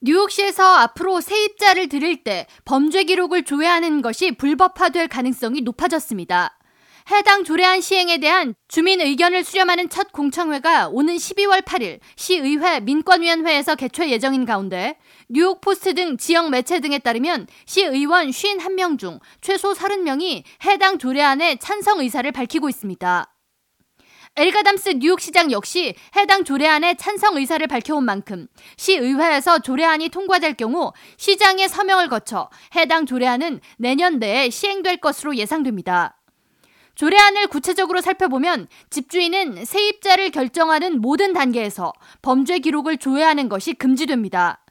뉴욕시에서 앞으로 세입자를 들일 때 범죄 기록을 조회하는 것이 불법화될 가능성이 높아졌습니다. 해당 조례안 시행에 대한 주민 의견을 수렴하는 첫 공청회가 오는 12월 8일 시의회 민권위원회에서 개최 예정인 가운데 뉴욕 포스트 등 지역 매체 등에 따르면 시의원 51명 중 최소 30명이 해당 조례안에 찬성 의사를 밝히고 있습니다. 엘가담스 뉴욕시장 역시 해당 조례안에 찬성 의사를 밝혀온 만큼 시의회에서 조례안이 통과될 경우 시장의 서명을 거쳐 해당 조례안은 내년 내에 시행될 것으로 예상됩니다. 조례안을 구체적으로 살펴보면 집주인은 세입자를 결정하는 모든 단계에서 범죄 기록을 조회하는 것이 금지됩니다.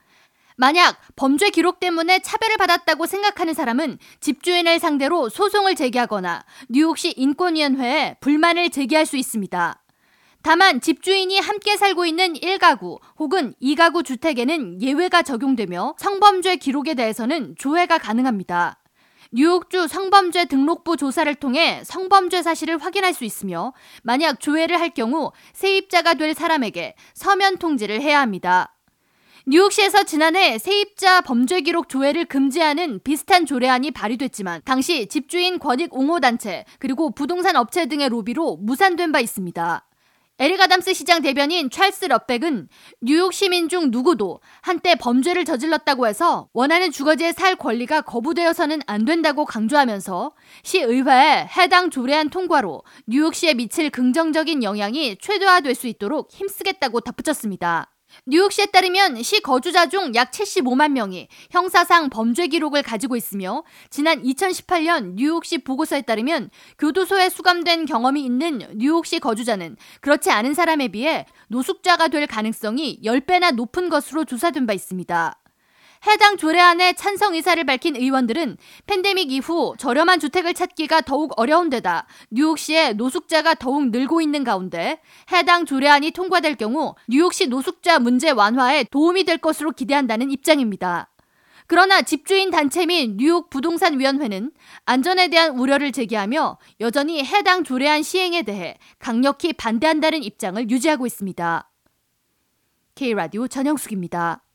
만약 범죄 기록 때문에 차별을 받았다고 생각하는 사람은 집주인을 상대로 소송을 제기하거나 뉴욕시 인권위원회에 불만을 제기할 수 있습니다. 다만 집주인이 함께 살고 있는 1가구 혹은 2가구 주택에는 예외가 적용되며 성범죄 기록에 대해서는 조회가 가능합니다. 뉴욕주 성범죄 등록부 조사를 통해 성범죄 사실을 확인할 수 있으며 만약 조회를 할 경우 세입자가 될 사람에게 서면 통지를 해야 합니다. 뉴욕시에서 지난해 세입자 범죄 기록 조회를 금지하는 비슷한 조례안이 발의됐지만 당시 집주인 권익 옹호 단체 그리고 부동산 업체 등의 로비로 무산된 바 있습니다. 에릭 아담스 시장 대변인 찰스 럽백은 뉴욕 시민 중 누구도 한때 범죄를 저질렀다고 해서 원하는 주거지에 살 권리가 거부되어서는 안 된다고 강조하면서 시의회에 해당 조례안 통과로 뉴욕시에 미칠 긍정적인 영향이 최대화될 수 있도록 힘쓰겠다고 덧붙였습니다. 뉴욕시에 따르면 시 거주자 중 약 75만 명이 형사상 범죄 기록을 가지고 있으며 지난 2018년 뉴욕시 보고서에 따르면 교도소에 수감된 경험이 있는 뉴욕시 거주자는 그렇지 않은 사람에 비해 노숙자가 될 가능성이 10배나 높은 것으로 조사된 바 있습니다. 해당 조례안에 찬성 의사를 밝힌 의원들은 팬데믹 이후 저렴한 주택을 찾기가 더욱 어려운 데다 뉴욕시의 노숙자가 더욱 늘고 있는 가운데 해당 조례안이 통과될 경우 뉴욕시 노숙자 문제 완화에 도움이 될 것으로 기대한다는 입장입니다. 그러나 집주인 단체 및 뉴욕 부동산 위원회는 안전에 대한 우려를 제기하며 여전히 해당 조례안 시행에 대해 강력히 반대한다는 입장을 유지하고 있습니다. K라디오 전영숙입니다.